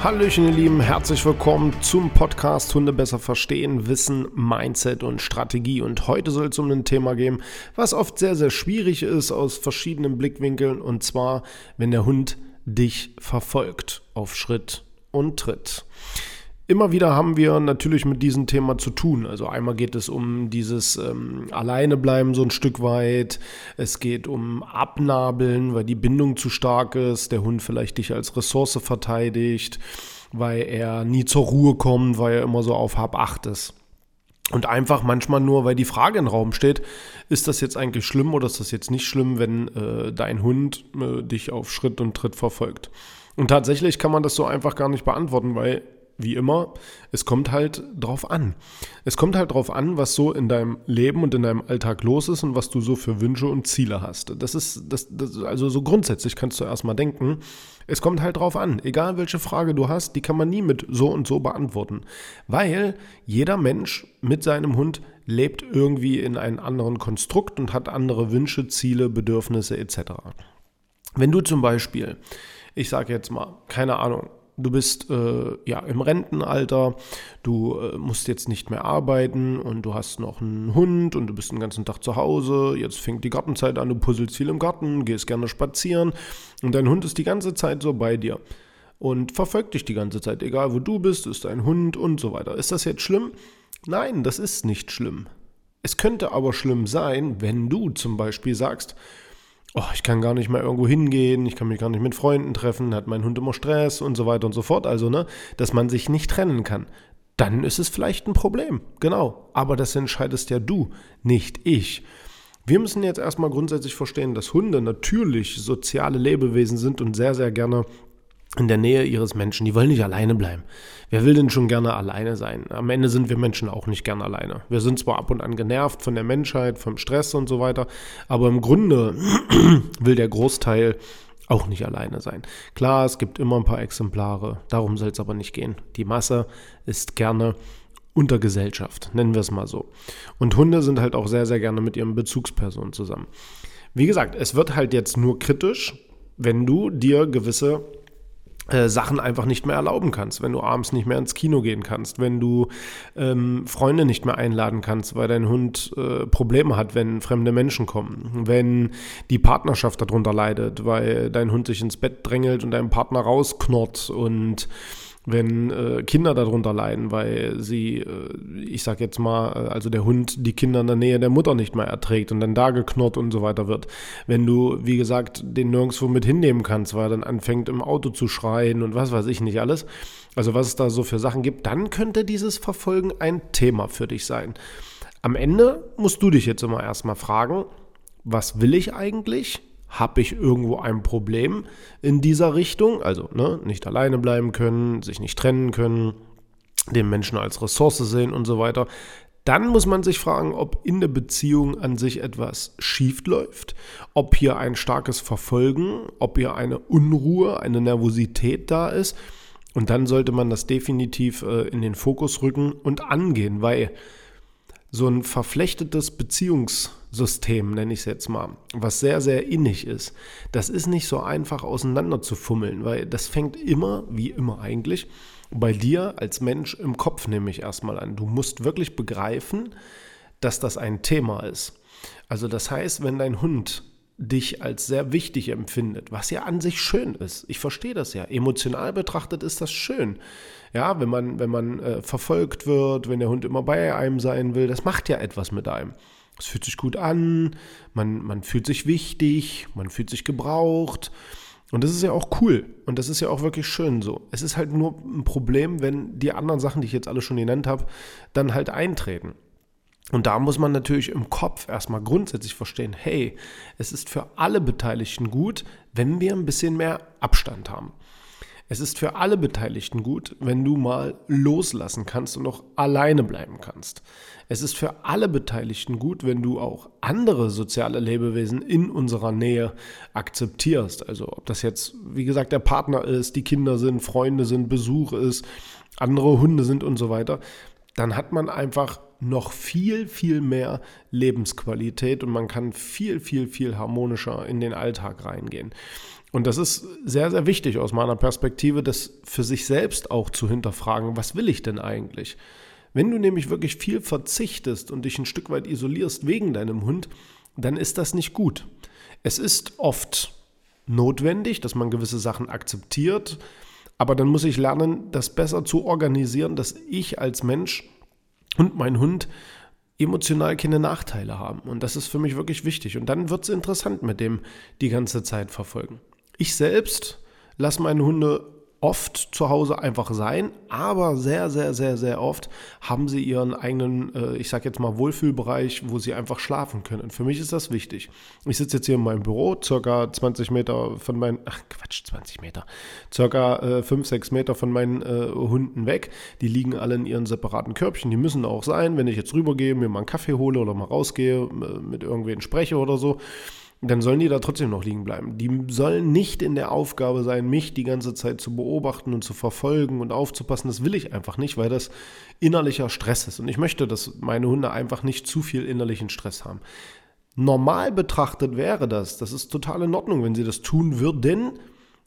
Hallöchen, ihr Lieben, herzlich willkommen zum Podcast Hunde besser verstehen, Wissen, Mindset und Strategie. Und heute soll es um ein Thema gehen, was oft sehr, sehr schwierig ist aus verschiedenen Blickwinkeln. Und zwar, wenn der Hund dich verfolgt auf Schritt und Tritt. Immer wieder haben wir natürlich mit diesem Thema zu tun. Also einmal geht es um dieses ähm, Alleine bleiben so ein Stück weit. Es geht um Abnabeln, weil die Bindung zu stark ist. Der Hund vielleicht dich als Ressource verteidigt, weil er nie zur Ruhe kommt, weil er immer so auf Hab acht ist. Und einfach manchmal nur, weil die Frage im Raum steht, ist das jetzt eigentlich schlimm oder ist das jetzt nicht schlimm, wenn äh, dein Hund äh, dich auf Schritt und Tritt verfolgt? Und tatsächlich kann man das so einfach gar nicht beantworten, weil wie immer, es kommt halt drauf an. Es kommt halt drauf an, was so in deinem Leben und in deinem Alltag los ist und was du so für Wünsche und Ziele hast. Das ist, das, das, also so grundsätzlich kannst du erstmal denken, es kommt halt drauf an. Egal welche Frage du hast, die kann man nie mit so und so beantworten. Weil jeder Mensch mit seinem Hund lebt irgendwie in einem anderen Konstrukt und hat andere Wünsche, Ziele, Bedürfnisse etc. Wenn du zum Beispiel, ich sage jetzt mal, keine Ahnung, du bist äh, ja im Rentenalter, du äh, musst jetzt nicht mehr arbeiten und du hast noch einen Hund und du bist den ganzen Tag zu Hause, jetzt fängt die Gartenzeit an, du puzzelst viel im Garten, gehst gerne spazieren und dein Hund ist die ganze Zeit so bei dir und verfolgt dich die ganze Zeit, egal wo du bist, ist dein Hund und so weiter. Ist das jetzt schlimm? Nein, das ist nicht schlimm. Es könnte aber schlimm sein, wenn du zum Beispiel sagst, oh, ich kann gar nicht mehr irgendwo hingehen, ich kann mich gar nicht mit Freunden treffen, hat mein Hund immer Stress und so weiter und so fort. Also, ne, dass man sich nicht trennen kann. Dann ist es vielleicht ein Problem. Genau. Aber das entscheidest ja du, nicht ich. Wir müssen jetzt erstmal grundsätzlich verstehen, dass Hunde natürlich soziale Lebewesen sind und sehr, sehr gerne in der Nähe ihres Menschen. Die wollen nicht alleine bleiben. Wer will denn schon gerne alleine sein? Am Ende sind wir Menschen auch nicht gerne alleine. Wir sind zwar ab und an genervt von der Menschheit, vom Stress und so weiter, aber im Grunde will der Großteil auch nicht alleine sein. Klar, es gibt immer ein paar Exemplare, darum soll es aber nicht gehen. Die Masse ist gerne unter Gesellschaft, nennen wir es mal so. Und Hunde sind halt auch sehr, sehr gerne mit ihren Bezugspersonen zusammen. Wie gesagt, es wird halt jetzt nur kritisch, wenn du dir gewisse Sachen einfach nicht mehr erlauben kannst, wenn du abends nicht mehr ins Kino gehen kannst, wenn du ähm, Freunde nicht mehr einladen kannst, weil dein Hund äh, Probleme hat, wenn fremde Menschen kommen, wenn die Partnerschaft darunter leidet, weil dein Hund sich ins Bett drängelt und dein Partner rausknurrt und wenn äh, Kinder darunter leiden, weil sie, äh, ich sag jetzt mal, äh, also der Hund die Kinder in der Nähe der Mutter nicht mehr erträgt und dann da geknurrt und so weiter wird. Wenn du, wie gesagt, den nirgendwo mit hinnehmen kannst, weil er dann anfängt im Auto zu schreien und was weiß ich nicht alles. Also was es da so für Sachen gibt, dann könnte dieses Verfolgen ein Thema für dich sein. Am Ende musst du dich jetzt immer erstmal fragen, was will ich eigentlich? Habe ich irgendwo ein Problem in dieser Richtung, also ne, nicht alleine bleiben können, sich nicht trennen können, den Menschen als Ressource sehen und so weiter, dann muss man sich fragen, ob in der Beziehung an sich etwas schief läuft, ob hier ein starkes Verfolgen, ob hier eine Unruhe, eine Nervosität da ist. Und dann sollte man das definitiv äh, in den Fokus rücken und angehen, weil so ein verflechtetes Beziehungssystem, nenne ich es jetzt mal, was sehr, sehr innig ist, das ist nicht so einfach auseinander zu fummeln, weil das fängt immer, wie immer eigentlich, bei dir als Mensch im Kopf nämlich erstmal an. Du musst wirklich begreifen, dass das ein Thema ist. Also das heißt, wenn dein Hund dich als sehr wichtig empfindet, was ja an sich schön ist. Ich verstehe das ja. Emotional betrachtet ist das schön. Ja, wenn man, wenn man äh, verfolgt wird, wenn der Hund immer bei einem sein will, das macht ja etwas mit einem. Es fühlt sich gut an, man, man fühlt sich wichtig, man fühlt sich gebraucht. Und das ist ja auch cool und das ist ja auch wirklich schön so. Es ist halt nur ein Problem, wenn die anderen Sachen, die ich jetzt alle schon genannt habe, dann halt eintreten. Und da muss man natürlich im Kopf erstmal grundsätzlich verstehen, hey, es ist für alle Beteiligten gut, wenn wir ein bisschen mehr Abstand haben. Es ist für alle Beteiligten gut, wenn du mal loslassen kannst und auch alleine bleiben kannst. Es ist für alle Beteiligten gut, wenn du auch andere soziale Lebewesen in unserer Nähe akzeptierst. Also ob das jetzt, wie gesagt, der Partner ist, die Kinder sind, Freunde sind, Besuch ist, andere Hunde sind und so weiter. Dann hat man einfach noch viel, viel mehr Lebensqualität und man kann viel, viel, viel harmonischer in den Alltag reingehen. Und das ist sehr, sehr wichtig aus meiner Perspektive, das für sich selbst auch zu hinterfragen, was will ich denn eigentlich? Wenn du nämlich wirklich viel verzichtest und dich ein Stück weit isolierst wegen deinem Hund, dann ist das nicht gut. Es ist oft notwendig, dass man gewisse Sachen akzeptiert, aber dann muss ich lernen, das besser zu organisieren, dass ich als Mensch und mein Hund emotional keine Nachteile haben. Und das ist für mich wirklich wichtig. Und dann wird es interessant mit dem die ganze Zeit verfolgen. Ich selbst lasse meine Hunde oft zu Hause einfach sein, aber sehr, sehr, sehr, sehr oft haben sie ihren eigenen, äh, ich sag jetzt mal, Wohlfühlbereich, wo sie einfach schlafen können. Für mich ist das wichtig. Ich sitze jetzt hier in meinem Büro, circa 20 Meter von meinen, ach Quatsch, 20 Meter, circa äh, 5, 6 Meter von meinen äh, Hunden weg. Die liegen alle in ihren separaten Körbchen. Die müssen auch sein, wenn ich jetzt rübergehe, mir mal einen Kaffee hole oder mal rausgehe, äh, mit irgendwen spreche oder so dann sollen die da trotzdem noch liegen bleiben. Die sollen nicht in der Aufgabe sein, mich die ganze Zeit zu beobachten und zu verfolgen und aufzupassen. Das will ich einfach nicht, weil das innerlicher Stress ist. Und ich möchte, dass meine Hunde einfach nicht zu viel innerlichen Stress haben. Normal betrachtet wäre das, das ist total in Ordnung, wenn sie das tun würden,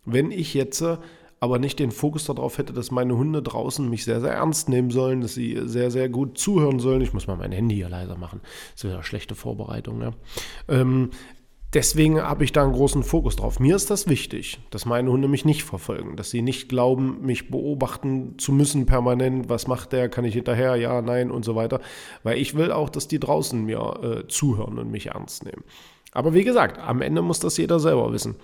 wenn ich jetzt äh, aber nicht den Fokus darauf hätte, dass meine Hunde draußen mich sehr, sehr ernst nehmen sollen, dass sie sehr, sehr gut zuhören sollen. Ich muss mal mein Handy hier leiser machen. Das wieder eine schlechte Vorbereitung. Ne? Ähm, Deswegen habe ich da einen großen Fokus drauf. Mir ist das wichtig, dass meine Hunde mich nicht verfolgen, dass sie nicht glauben, mich beobachten zu müssen permanent. Was macht der? Kann ich hinterher? Ja, nein und so weiter. Weil ich will auch, dass die draußen mir äh, zuhören und mich ernst nehmen. Aber wie gesagt, am Ende muss das jeder selber wissen.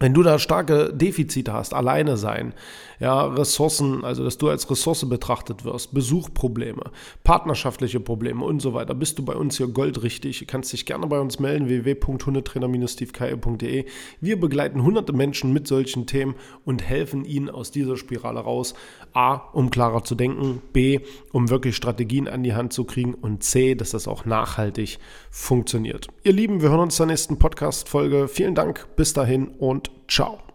Wenn du da starke Defizite hast, alleine sein, ja, Ressourcen, also dass du als Ressource betrachtet wirst, Besuchprobleme, partnerschaftliche Probleme und so weiter, bist du bei uns hier goldrichtig. Du kannst dich gerne bei uns melden, www.hundetrainer-steveke.de. Wir begleiten hunderte Menschen mit solchen Themen und helfen ihnen aus dieser Spirale raus. A, um klarer zu denken, B, um wirklich Strategien an die Hand zu kriegen und C, dass das auch nachhaltig funktioniert. Ihr Lieben, wir hören uns zur nächsten Podcast-Folge. Vielen Dank, bis dahin ciao.